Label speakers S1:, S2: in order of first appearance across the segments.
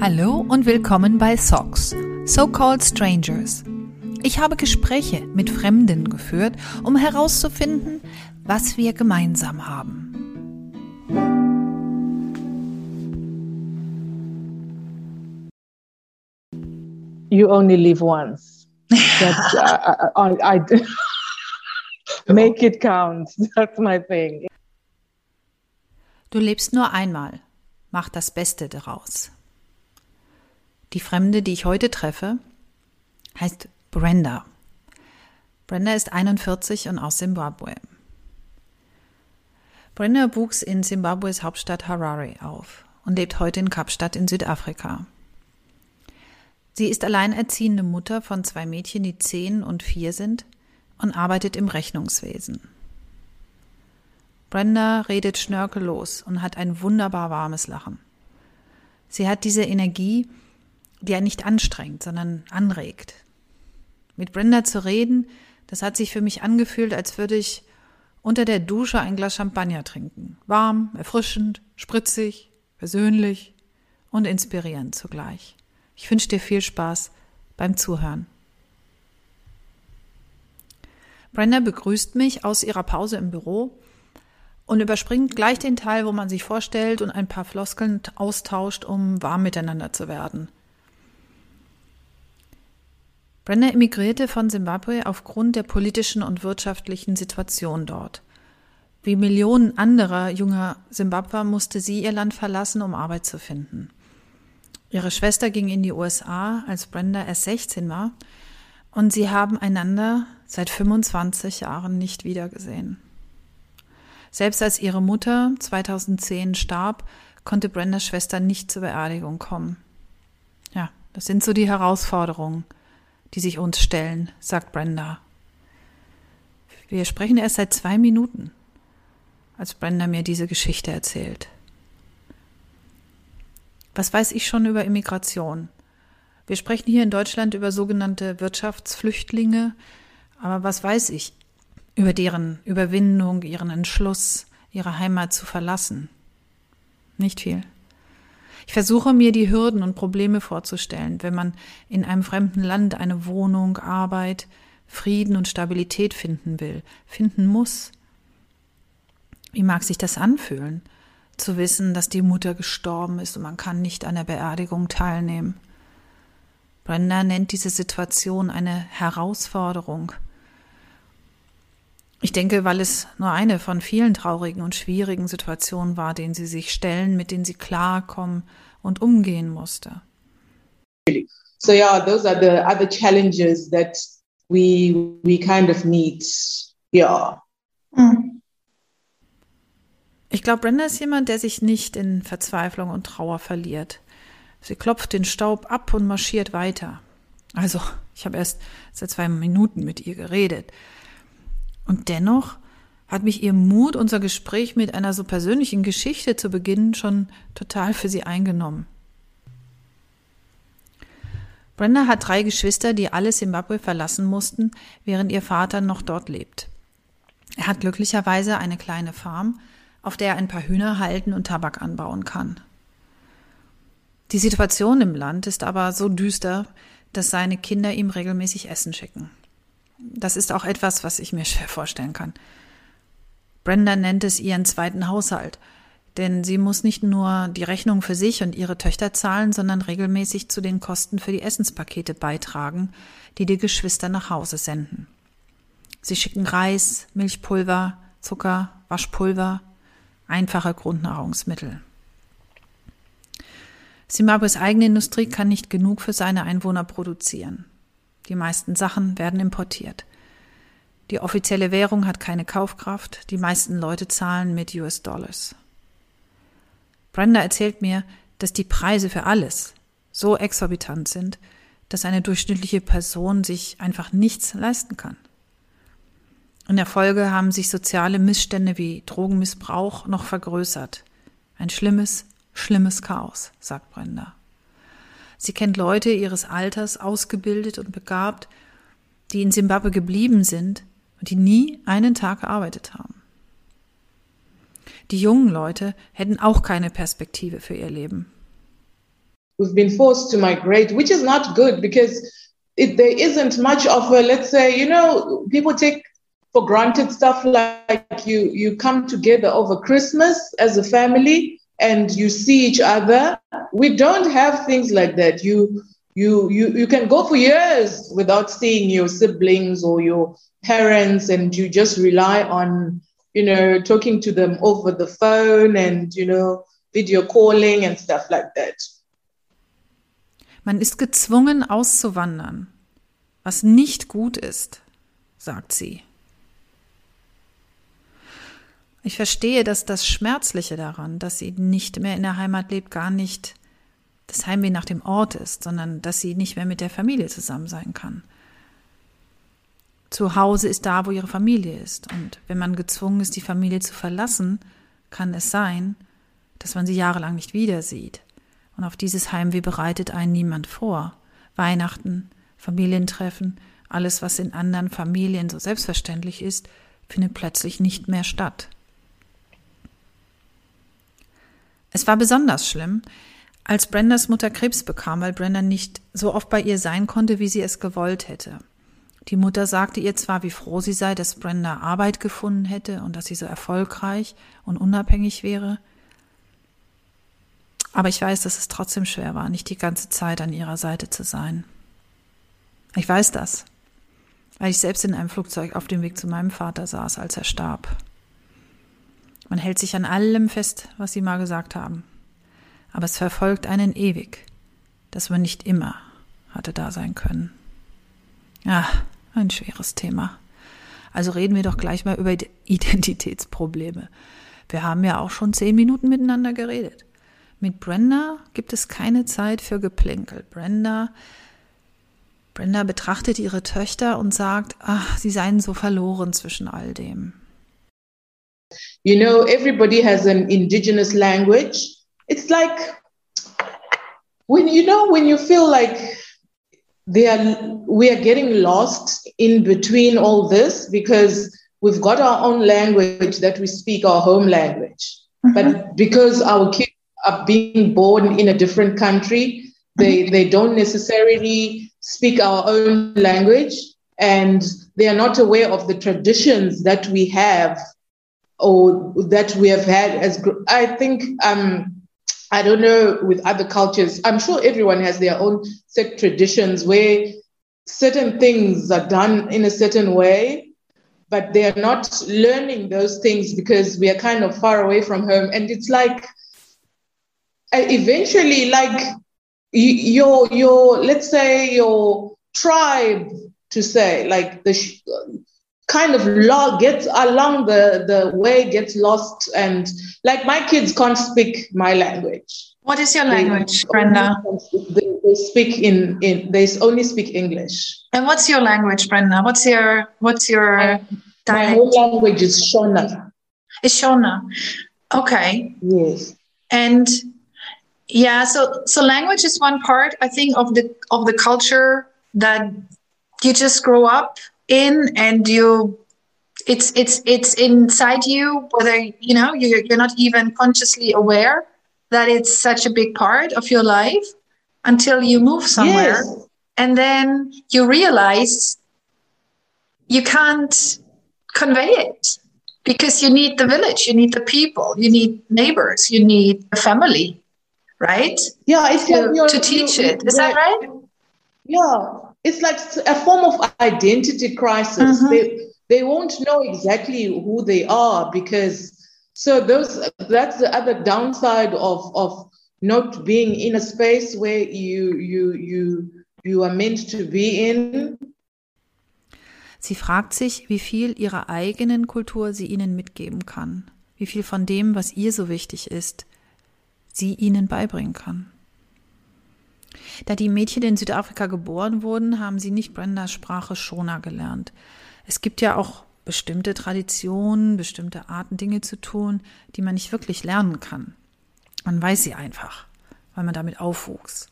S1: Hallo und willkommen bei SOCS, So-Called Strangers. Ich habe Gespräche mit Fremden geführt, um herauszufinden, was wir gemeinsam haben.
S2: You only live once. That's, uh, I, I, I make it count. That's my thing.
S1: Du lebst nur einmal. Mach das Beste daraus. Die Fremde, die ich heute treffe, heißt Brenda. Brenda ist 41 und aus Simbabwe. Brenda wuchs in Simbabwes Hauptstadt Harare auf und lebt heute in Kapstadt in Südafrika. Sie ist alleinerziehende Mutter von zwei Mädchen, die zehn und vier sind und arbeitet im Rechnungswesen. Brenda redet schnörkellos und hat ein wunderbar warmes Lachen. Sie hat diese Energie, die er nicht anstrengt, sondern anregt. Mit Brenda zu reden, das hat sich für mich angefühlt, als würde ich unter der Dusche ein Glas Champagner trinken. Warm, erfrischend, spritzig, persönlich und inspirierend zugleich. Ich wünsche dir viel Spaß beim Zuhören. Brenda begrüßt mich aus ihrer Pause im Büro und überspringt gleich den Teil, wo man sich vorstellt und ein paar Floskeln austauscht, um warm miteinander zu werden. Brenda emigrierte von Simbabwe aufgrund der politischen und wirtschaftlichen Situation dort. Wie Millionen anderer junger Simbabwer musste sie ihr Land verlassen, um Arbeit zu finden. Ihre Schwester ging in die USA, als Brenda erst 16 war, und sie haben einander seit 25 Jahren nicht wiedergesehen. Selbst als ihre Mutter 2010 starb, konnte Brendas Schwester nicht zur Beerdigung kommen. Ja, das sind so die Herausforderungen, die sich uns stellen, sagt Brenda. Wir sprechen erst seit zwei Minuten, als Brenda mir diese Geschichte erzählt. Was weiß ich schon über Immigration? Wir sprechen hier in Deutschland über sogenannte Wirtschaftsflüchtlinge, aber was weiß ich über deren Überwindung, ihren Entschluss, ihre Heimat zu verlassen. Nicht viel. Ich versuche mir die Hürden und Probleme vorzustellen, wenn man in einem fremden Land eine Wohnung, Arbeit, Frieden und Stabilität finden will, finden muss. Wie mag sich das anfühlen, zu wissen, dass die Mutter gestorben ist und man kann nicht an der Beerdigung teilnehmen? Brenda nennt diese Situation eine Herausforderung, ich denke, weil es nur eine von vielen traurigen und schwierigen Situationen war, denen sie sich stellen, mit denen sie klarkommen und umgehen musste.
S2: So yeah, those are the other challenges that we we kind of need. Yeah.
S1: Hm. Ich glaube, Brenda ist jemand, der sich nicht in Verzweiflung und Trauer verliert. Sie klopft den Staub ab und marschiert weiter. Also, ich habe erst seit zwei Minuten mit ihr geredet. Und dennoch hat mich ihr Mut, unser Gespräch mit einer so persönlichen Geschichte zu beginnen, schon total für sie eingenommen. Brenda hat drei Geschwister, die alle Simbabwe verlassen mussten, während ihr Vater noch dort lebt. Er hat glücklicherweise eine kleine Farm, auf der er ein paar Hühner halten und Tabak anbauen kann. Die Situation im Land ist aber so düster, dass seine Kinder ihm regelmäßig Essen schicken. Das ist auch etwas, was ich mir schwer vorstellen kann. Brenda nennt es ihren zweiten Haushalt, denn sie muss nicht nur die Rechnung für sich und ihre Töchter zahlen, sondern regelmäßig zu den Kosten für die Essenspakete beitragen, die die Geschwister nach Hause senden. Sie schicken Reis, Milchpulver, Zucker, Waschpulver, einfache Grundnahrungsmittel. Zimbabwes eigene Industrie kann nicht genug für seine Einwohner produzieren. Die meisten Sachen werden importiert. Die offizielle Währung hat keine Kaufkraft, die meisten Leute zahlen mit US-Dollars. Brenda erzählt mir, dass die Preise für alles so exorbitant sind, dass eine durchschnittliche Person sich einfach nichts leisten kann. In der Folge haben sich soziale Missstände wie Drogenmissbrauch noch vergrößert. Ein schlimmes, schlimmes Chaos, sagt Brenda. Sie kennt Leute ihres Alters, ausgebildet und begabt, die in Simbabwe geblieben sind und die nie einen Tag gearbeitet haben. Die jungen Leute hätten auch keine Perspektive für ihr Leben.
S2: we've been forced to migrate, which is not good because it, there isn't much of a, let's say, you know, people take for granted stuff like you you come together over Christmas as a family and you see each other. We don't have things like that. You you you you can go for years without seeing your siblings or your parents and you just rely on you know talking to them over the phone and you know video calling and stuff like that
S1: Man ist gezwungen auszuwandern, was nicht gut ist, sagt sie. Ich verstehe, dass das Schmerzliche daran, dass sie nicht mehr in der Heimat lebt, gar nicht das Heimweh nach dem Ort ist, sondern dass sie nicht mehr mit der Familie zusammen sein kann. Zu Hause ist da, wo ihre Familie ist. Und wenn man gezwungen ist, die Familie zu verlassen, kann es sein, dass man sie jahrelang nicht wieder sieht. Und auf dieses Heimweh bereitet einen niemand vor. Weihnachten, Familientreffen, alles, was in anderen Familien so selbstverständlich ist, findet plötzlich nicht mehr statt. Es war besonders schlimm, als Brendas Mutter Krebs bekam, weil Brenda nicht so oft bei ihr sein konnte, wie sie es gewollt hätte. Die Mutter sagte ihr zwar, wie froh sie sei, dass Brenda Arbeit gefunden hätte und dass sie so erfolgreich und unabhängig wäre, aber ich weiß, dass es trotzdem schwer war, nicht die ganze Zeit an ihrer Seite zu sein. Ich weiß das, weil ich selbst in einem Flugzeug auf dem Weg zu meinem Vater saß, als er starb. Man hält sich an allem fest, was sie mal gesagt haben. Aber es verfolgt einen ewig, dass man nicht immer hatte da sein können. Ja, ein schweres Thema. Also reden wir doch gleich mal über Identitätsprobleme. Wir haben ja auch schon zehn Minuten miteinander geredet. Mit Brenda gibt es keine Zeit für Geplänkel. Brenda, Brenda betrachtet ihre Töchter und sagt, ach, sie seien so verloren zwischen all dem.
S2: You know, everybody has an indigenous language. It's like when you know when you feel like they are we are getting lost in between all this because we've got our own language that we speak our home language. Mm-hmm. But because our kids are being born in a different country. They, mm-hmm. they don't necessarily speak our own language and they are not aware of the traditions that we have or that we have had as I think um, I don't know with other cultures. I'm sure everyone has their own set traditions where certain things are done in a certain way, but they are not learning those things because we are kind of far away from home. And it's like eventually like your your let's say your tribe to say like the kind of law gets along the the way gets lost and like my kids can't speak my language.
S1: What is your language brenda?
S2: they, they, speak in in they only speak english.
S1: And what's your language brenda? What's your what's your
S2: my, dialect? my whole language is shona.
S1: Is shona. Okay.
S2: Yes.
S1: And yeah so so language is one part i think of the of the culture that you just grow up in and you it's it's it's inside you whether you know you're, you're not even consciously aware that it's such a big part of your life until you move somewhere yes. and then you realize you can't convey it because you need the village you need the people you need neighbors you need a family right?
S2: Yeah, it's
S1: to, like to teach it. Is that right?
S2: Yeah, it's like a form of identity crisis. Mm-hmm. They they won't know exactly who they are because so those that's the other downside of of not being in a space where you you you you are meant to be in.
S1: Sie fragt sich, wie viel ihrer eigenen Kultur sie ihnen mitgeben kann, wie viel von dem, was ihr so wichtig ist, sie ihnen beibringen kann. Da die Mädchen in Südafrika geboren wurden, haben sie nicht Brendas Sprache Shona gelernt. Es gibt ja auch bestimmte Traditionen, bestimmte Arten, Dinge zu tun, die man nicht wirklich lernen kann. Man weiß sie einfach, weil man damit aufwuchs.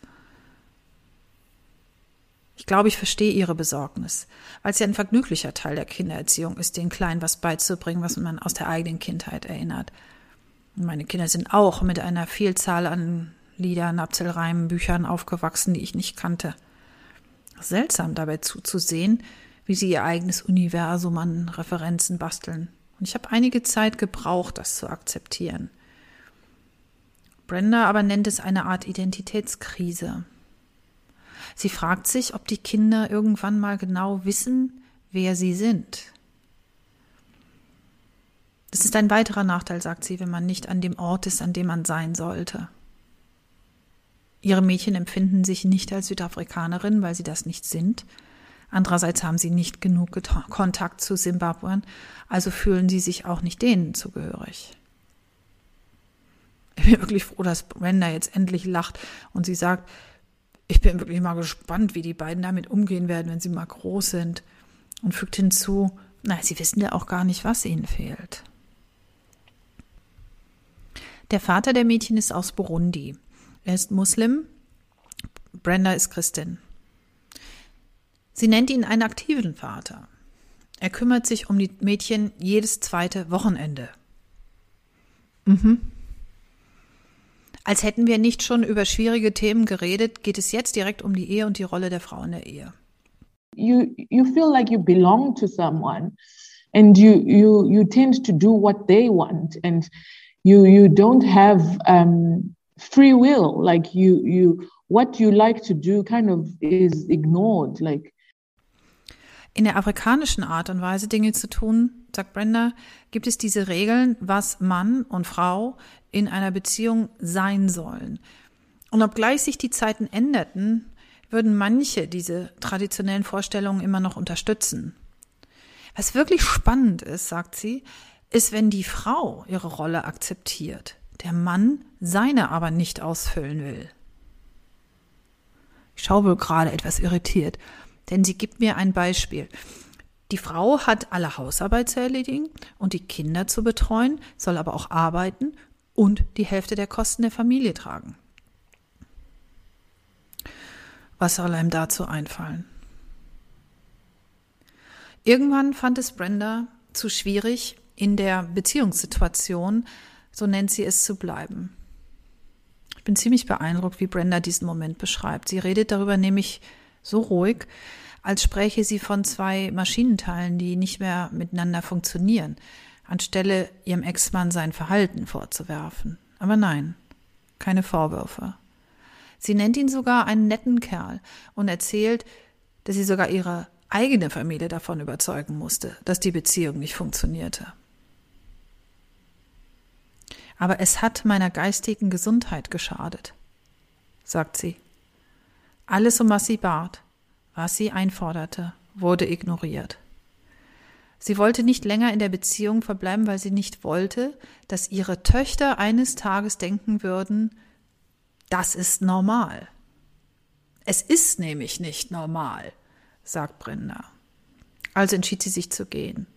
S1: Ich glaube, ich verstehe ihre Besorgnis, weil es ja ein vergnüglicher Teil der Kindererziehung ist, den Kleinen was beizubringen, was man aus der eigenen Kindheit erinnert. Meine Kinder sind auch mit einer Vielzahl an Liedern, Abzellreimen, Büchern aufgewachsen, die ich nicht kannte. Seltsam dabei zuzusehen, wie sie ihr eigenes Universum an Referenzen basteln. Und ich habe einige Zeit gebraucht, das zu akzeptieren. Brenda aber nennt es eine Art Identitätskrise. Sie fragt sich, ob die Kinder irgendwann mal genau wissen, wer sie sind. Das ist ein weiterer Nachteil, sagt sie, wenn man nicht an dem Ort ist, an dem man sein sollte. Ihre Mädchen empfinden sich nicht als Südafrikanerin, weil sie das nicht sind. Andererseits haben sie nicht genug Kontakt zu Simbabwen, also fühlen sie sich auch nicht denen zugehörig. Ich bin wirklich froh, dass Brenda jetzt endlich lacht und sie sagt, ich bin wirklich mal gespannt, wie die beiden damit umgehen werden, wenn sie mal groß sind. Und fügt hinzu, na, sie wissen ja auch gar nicht, was ihnen fehlt. Der Vater der Mädchen ist aus Burundi. Er ist Muslim. Brenda ist Christin. Sie nennt ihn einen aktiven Vater. Er kümmert sich um die Mädchen jedes zweite Wochenende. Mhm. Als hätten wir nicht schon über schwierige Themen geredet, geht es jetzt direkt um die Ehe und die Rolle der Frau in der Ehe.
S2: You you feel like you belong to someone and you you you tend to do what they want and you you don't have um, free will like you you what you like to do kind of is ignored like
S1: in der afrikanischen Art und Weise Dinge zu tun, sagt Brenda, gibt es diese Regeln, was Mann und Frau in einer Beziehung sein sollen. Und obgleich sich die Zeiten änderten, würden manche diese traditionellen Vorstellungen immer noch unterstützen. Was wirklich spannend ist, sagt sie, ist, wenn die Frau ihre Rolle akzeptiert, der Mann seine aber nicht ausfüllen will. Ich schaue wohl gerade etwas irritiert, denn sie gibt mir ein Beispiel. Die Frau hat alle Hausarbeit zu erledigen und die Kinder zu betreuen, soll aber auch arbeiten und die Hälfte der Kosten der Familie tragen. Was soll einem dazu einfallen? Irgendwann fand es Brenda zu schwierig, in der Beziehungssituation, so nennt sie es, zu bleiben. Ich bin ziemlich beeindruckt, wie Brenda diesen Moment beschreibt. Sie redet darüber nämlich so ruhig, als spräche sie von zwei Maschinenteilen, die nicht mehr miteinander funktionieren, anstelle ihrem Ex-Mann sein Verhalten vorzuwerfen. Aber nein, keine Vorwürfe. Sie nennt ihn sogar einen netten Kerl und erzählt, dass sie sogar ihre eigene Familie davon überzeugen musste, dass die Beziehung nicht funktionierte. Aber es hat meiner geistigen Gesundheit geschadet, sagt sie. Alles, um was sie bat, was sie einforderte, wurde ignoriert. Sie wollte nicht länger in der Beziehung verbleiben, weil sie nicht wollte, dass ihre Töchter eines Tages denken würden, das ist normal. Es ist nämlich nicht normal, sagt Brenda. Also entschied sie sich zu gehen.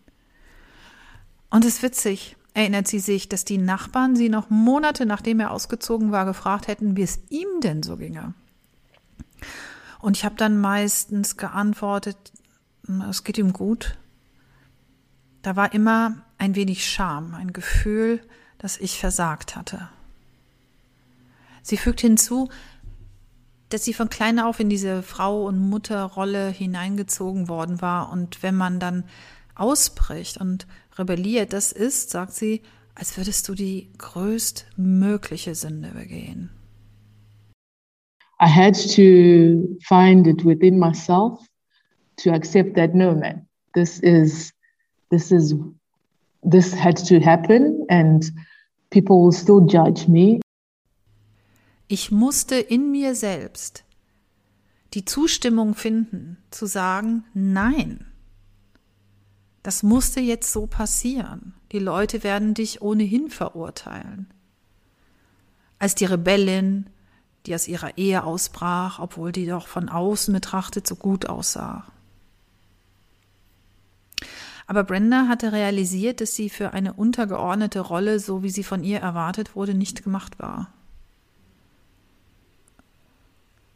S1: Und es ist witzig, erinnert sie sich, dass die Nachbarn sie noch Monate nachdem er ausgezogen war gefragt hätten, wie es ihm denn so ginge. Und ich habe dann meistens geantwortet, es geht ihm gut. Da war immer ein wenig Scham, ein Gefühl, dass ich versagt hatte. Sie fügt hinzu, dass sie von klein auf in diese Frau- und Mutterrolle hineingezogen worden war. Und wenn man dann ausbricht und rebelliert, das ist, sagt sie, als würdest du die größtmögliche Sünde begehen.
S2: I had to find it within myself to accept that no man, this is this is this had to happen and people will still judge me.
S1: Ich musste in mir selbst die Zustimmung finden, zu sagen, nein. Das musste jetzt so passieren. Die Leute werden dich ohnehin verurteilen. Als die Rebellin, die aus ihrer Ehe ausbrach, obwohl die doch von außen betrachtet so gut aussah. Aber Brenda hatte realisiert, dass sie für eine untergeordnete Rolle, so wie sie von ihr erwartet wurde, nicht gemacht war.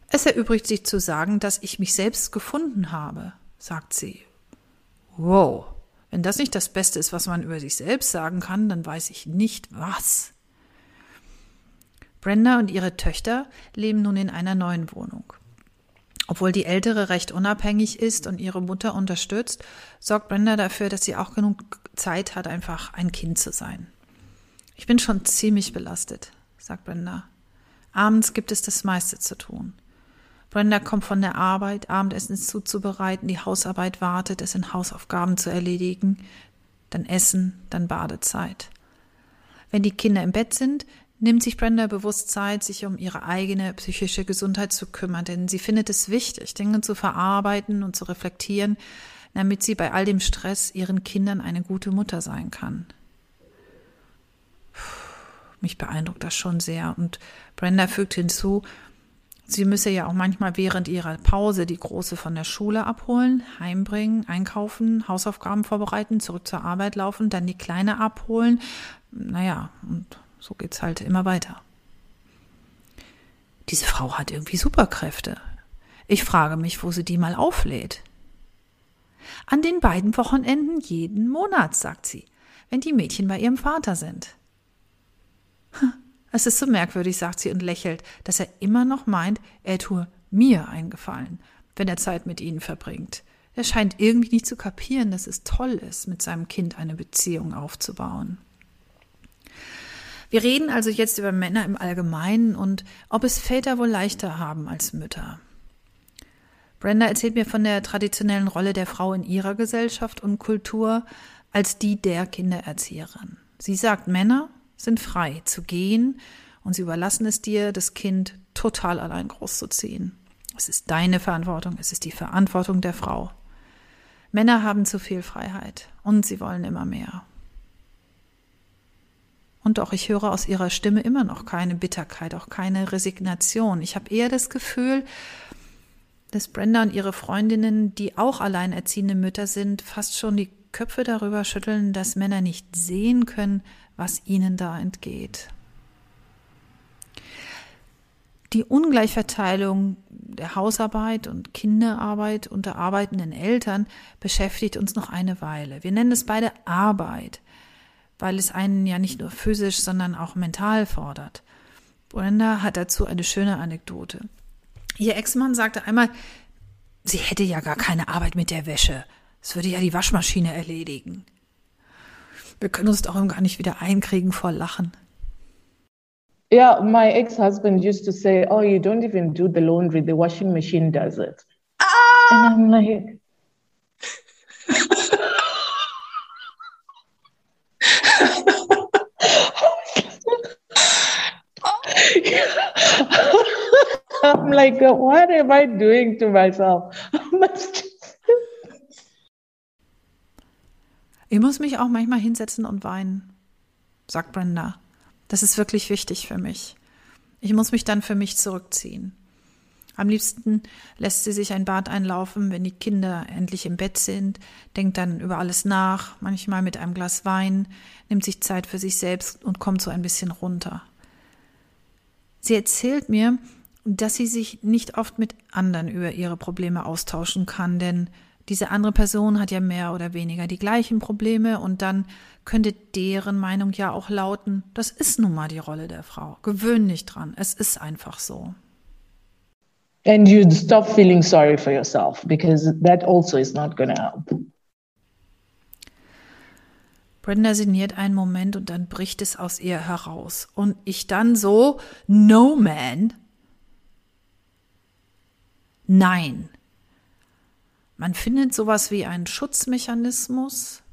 S1: Es erübrigt sich zu sagen, dass ich mich selbst gefunden habe, sagt sie. Wow, wenn das nicht das Beste ist, was man über sich selbst sagen kann, dann weiß ich nicht was. Brenda und ihre Töchter leben nun in einer neuen Wohnung. Obwohl die ältere recht unabhängig ist und ihre Mutter unterstützt, sorgt Brenda dafür, dass sie auch genug Zeit hat, einfach ein Kind zu sein. Ich bin schon ziemlich belastet, sagt Brenda. Abends gibt es das meiste zu tun. Brenda kommt von der Arbeit, Abendessen zuzubereiten, die Hausarbeit wartet, es sind Hausaufgaben zu erledigen, dann Essen, dann Badezeit. Wenn die Kinder im Bett sind, nimmt sich Brenda bewusst Zeit, sich um ihre eigene psychische Gesundheit zu kümmern, denn sie findet es wichtig, Dinge zu verarbeiten und zu reflektieren, damit sie bei all dem Stress ihren Kindern eine gute Mutter sein kann. Mich beeindruckt das schon sehr. Und Brenda fügt hinzu, sie müsse ja auch manchmal während ihrer Pause die Große von der Schule abholen, heimbringen, einkaufen, Hausaufgaben vorbereiten, zurück zur Arbeit laufen, dann die Kleine abholen. Naja, und so geht's halt immer weiter. Diese Frau hat irgendwie Superkräfte. Ich frage mich, wo sie die mal auflädt. An den beiden Wochenenden jeden Monat, sagt sie, wenn die Mädchen bei ihrem Vater sind. Es ist so merkwürdig, sagt sie und lächelt, dass er immer noch meint, er tue mir einen Gefallen, wenn er Zeit mit ihnen verbringt. Er scheint irgendwie nicht zu kapieren, dass es toll ist, mit seinem Kind eine Beziehung aufzubauen. Wir reden also jetzt über Männer im Allgemeinen und ob es Väter wohl leichter haben als Mütter. Brenda erzählt mir von der traditionellen Rolle der Frau in ihrer Gesellschaft und Kultur als die der Kindererzieherin. Sie sagt, Männer sind frei zu gehen und sie überlassen es dir, das Kind total allein großzuziehen. Es ist deine Verantwortung, es ist die Verantwortung der Frau. Männer haben zu viel Freiheit und sie wollen immer mehr. Und doch, ich höre aus ihrer Stimme immer noch keine Bitterkeit, auch keine Resignation. Ich habe eher das Gefühl, dass Brenda und ihre Freundinnen, die auch alleinerziehende Mütter sind, fast schon die Köpfe darüber schütteln, dass Männer nicht sehen können, was ihnen da entgeht. Die Ungleichverteilung der Hausarbeit und Kinderarbeit unter arbeitenden Eltern beschäftigt uns noch eine Weile. Wir nennen es beide Arbeit, weil es einen ja nicht nur physisch, sondern auch mental fordert. Brenda hat dazu eine schöne Anekdote. Ihr Ex-Mann sagte einmal, sie hätte ja gar keine Arbeit mit der Wäsche. Es würde ja die Waschmaschine erledigen. Wir können uns darum gar nicht wieder einkriegen vor Lachen.
S2: Yeah, my ex-husband used to say, "Oh, you don't even do the laundry; the washing machine does it." Ah! And I'm like, I'm like, what am I doing to myself?
S1: Ich muss mich auch manchmal hinsetzen und weinen, sagt Brenda. Das ist wirklich wichtig für mich. Ich muss mich dann für mich zurückziehen. Am liebsten lässt sie sich ein Bad einlaufen, wenn die Kinder endlich im Bett sind, denkt dann über alles nach, manchmal mit einem Glas Wein, nimmt sich Zeit für sich selbst und kommt so ein bisschen runter. Sie erzählt mir, dass sie sich nicht oft mit anderen über ihre Probleme austauschen kann, denn diese andere Person hat ja mehr oder weniger die gleichen Probleme und dann könnte deren Meinung ja auch lauten, das ist nun mal die Rolle der Frau. Gewöhn dich dran. Es ist einfach so.
S2: And you stop feeling sorry for yourself because that also is not to help.
S1: Brenda sinniert einen Moment und dann bricht es aus ihr heraus. Und ich dann so, no man. Nein, man findet sowas wie einen Schutzmechanismus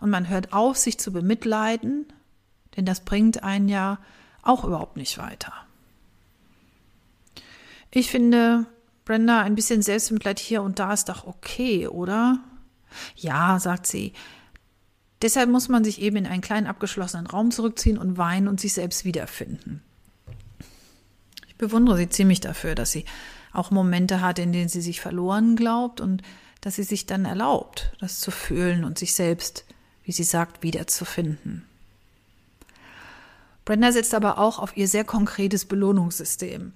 S1: und man hört auf, sich zu bemitleiden, denn das bringt einen ja auch überhaupt nicht weiter. Ich finde, Brenda, ein bisschen Selbstmitleid hier und da ist doch okay, oder? Ja, sagt sie. Deshalb muss man sich eben in einen kleinen abgeschlossenen Raum zurückziehen und weinen und sich selbst wiederfinden. Ich bewundere sie ziemlich dafür, dass sie auch Momente hat, in denen sie sich verloren glaubt und dass sie sich dann erlaubt, das zu fühlen und sich selbst, wie sie sagt, wiederzufinden. Brenda setzt aber auch auf ihr sehr konkretes Belohnungssystem.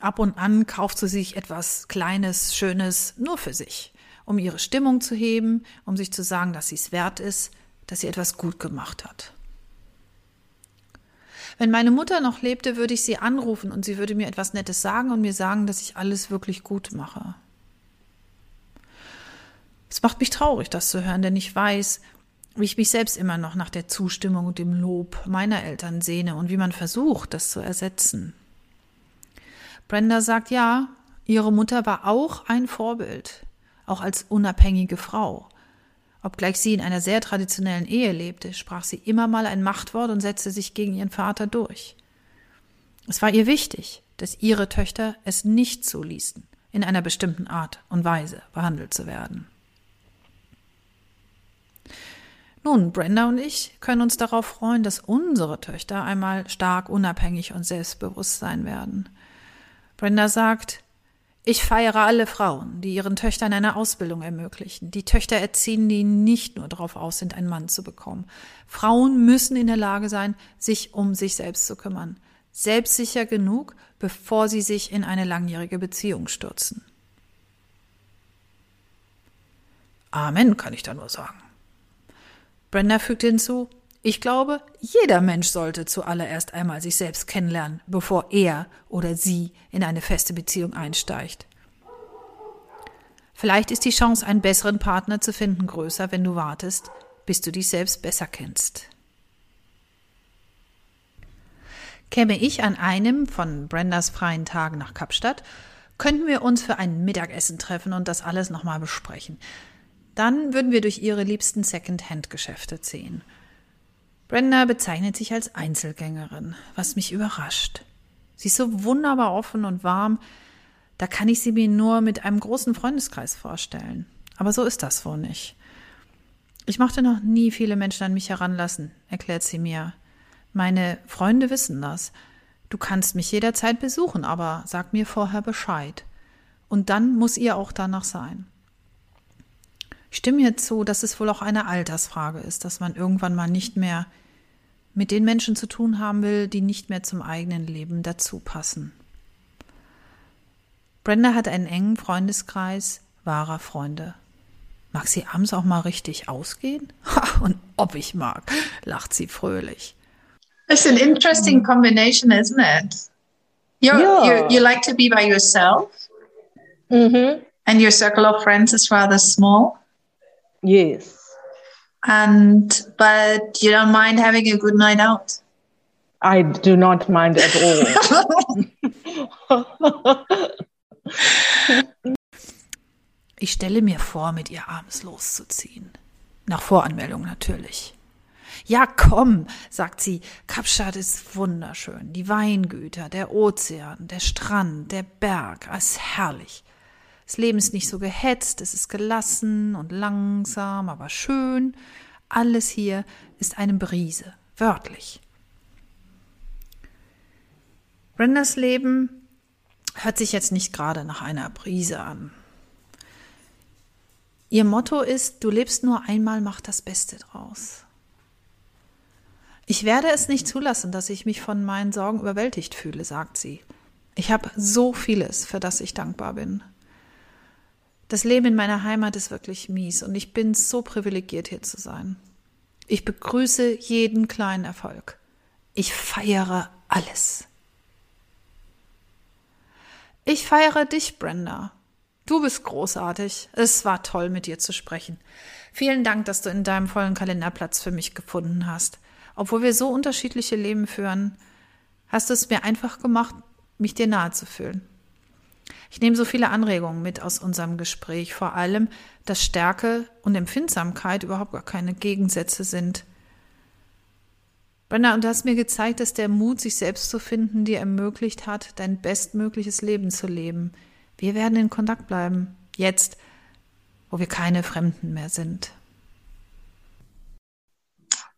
S1: Ab und an kauft sie sich etwas Kleines, Schönes nur für sich, um ihre Stimmung zu heben, um sich zu sagen, dass sie es wert ist, dass sie etwas gut gemacht hat. Wenn meine Mutter noch lebte, würde ich sie anrufen und sie würde mir etwas Nettes sagen und mir sagen, dass ich alles wirklich gut mache. Es macht mich traurig, das zu hören, denn ich weiß, wie ich mich selbst immer noch nach der Zustimmung und dem Lob meiner Eltern sehne und wie man versucht, das zu ersetzen. Brenda sagt ja, ihre Mutter war auch ein Vorbild, auch als unabhängige Frau. Obgleich sie in einer sehr traditionellen Ehe lebte, sprach sie immer mal ein Machtwort und setzte sich gegen ihren Vater durch. Es war ihr wichtig, dass ihre Töchter es nicht zuließen, in einer bestimmten Art und Weise behandelt zu werden. Nun, Brenda und ich können uns darauf freuen, dass unsere Töchter einmal stark, unabhängig und selbstbewusst sein werden. Brenda sagt, ich feiere alle Frauen, die ihren Töchtern eine Ausbildung ermöglichen, die Töchter erziehen, die nicht nur darauf aus sind, einen Mann zu bekommen. Frauen müssen in der Lage sein, sich um sich selbst zu kümmern, selbstsicher genug, bevor sie sich in eine langjährige Beziehung stürzen. Amen, kann ich da nur sagen. Brenda fügt hinzu, ich glaube, jeder Mensch sollte zuallererst einmal sich selbst kennenlernen, bevor er oder sie in eine feste Beziehung einsteigt. Vielleicht ist die Chance, einen besseren Partner zu finden, größer, wenn du wartest, bis du dich selbst besser kennst. Käme ich an einem von Brendas freien Tagen nach Kapstadt, könnten wir uns für ein Mittagessen treffen und das alles nochmal besprechen. Dann würden wir durch ihre liebsten Second-Hand-Geschäfte ziehen. Brenda bezeichnet sich als Einzelgängerin, was mich überrascht. Sie ist so wunderbar offen und warm, da kann ich sie mir nur mit einem großen Freundeskreis vorstellen. Aber so ist das wohl nicht. Ich mochte noch nie viele Menschen an mich heranlassen, erklärt sie mir. Meine Freunde wissen das. Du kannst mich jederzeit besuchen, aber sag mir vorher Bescheid. Und dann muss ihr auch danach sein. Ich stimme mir zu, dass es wohl auch eine Altersfrage ist, dass man irgendwann mal nicht mehr mit den Menschen zu tun haben will, die nicht mehr zum eigenen Leben dazu passen. Brenda hat einen engen Freundeskreis wahrer Freunde. Mag sie abends auch mal richtig ausgehen? Und ob ich mag, lacht sie fröhlich.
S3: It's an interesting combination, isn't it? You're, yeah. you you like to be by yourself,
S2: mm -hmm.
S3: and your circle of friends is rather small.
S2: Yes.
S3: And but you don't mind having a good night out.
S2: I do not mind at all.
S1: ich stelle mir vor, mit ihr abends loszuziehen. Nach Voranmeldung natürlich. Ja, komm, sagt sie, Kapstadt ist wunderschön. Die Weingüter, der Ozean, der Strand, der Berg, es ist herrlich. Das Leben ist nicht so gehetzt, es ist gelassen und langsam, aber schön. Alles hier ist eine Brise, wörtlich. Brendas Leben hört sich jetzt nicht gerade nach einer Brise an. Ihr Motto ist, du lebst nur einmal, mach das Beste draus. Ich werde es nicht zulassen, dass ich mich von meinen Sorgen überwältigt fühle, sagt sie. Ich habe so vieles, für das ich dankbar bin. Das Leben in meiner Heimat ist wirklich mies und ich bin so privilegiert, hier zu sein. Ich begrüße jeden kleinen Erfolg. Ich feiere alles. Ich feiere dich, Brenda. Du bist großartig. Es war toll, mit dir zu sprechen. Vielen Dank, dass du in deinem vollen Kalender Platz für mich gefunden hast. Obwohl wir so unterschiedliche Leben führen, hast du es mir einfach gemacht, mich dir nahe zu fühlen. Ich nehme so viele Anregungen mit aus unserem Gespräch, vor allem, dass Stärke und Empfindsamkeit überhaupt gar keine Gegensätze sind. Brenda, und du hast mir gezeigt, dass der Mut, sich selbst zu finden, dir ermöglicht hat, dein bestmögliches Leben zu leben. Wir werden in Kontakt bleiben, jetzt, wo wir keine Fremden mehr sind.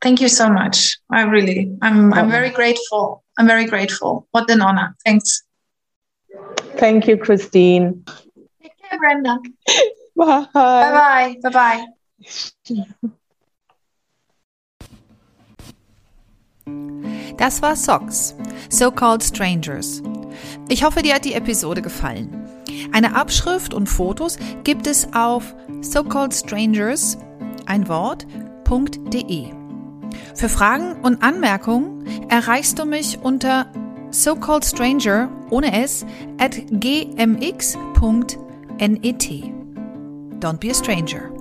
S3: Thank you so much. I really, I'm, I'm very grateful. I'm very grateful. What an honor. Thanks.
S2: Thank you, Christine.
S3: Take care, Brenda.
S2: Bye.
S3: Bye bye. Bye bye.
S1: Das war Socks, So-Called Strangers. Ich hoffe, dir hat die Episode gefallen. Eine Abschrift und Fotos gibt es auf so-called strangers, ein Wort, .de. Für Fragen und Anmerkungen erreichst du mich unter socalledstranger ohne s at gmx.net. Don't be a stranger.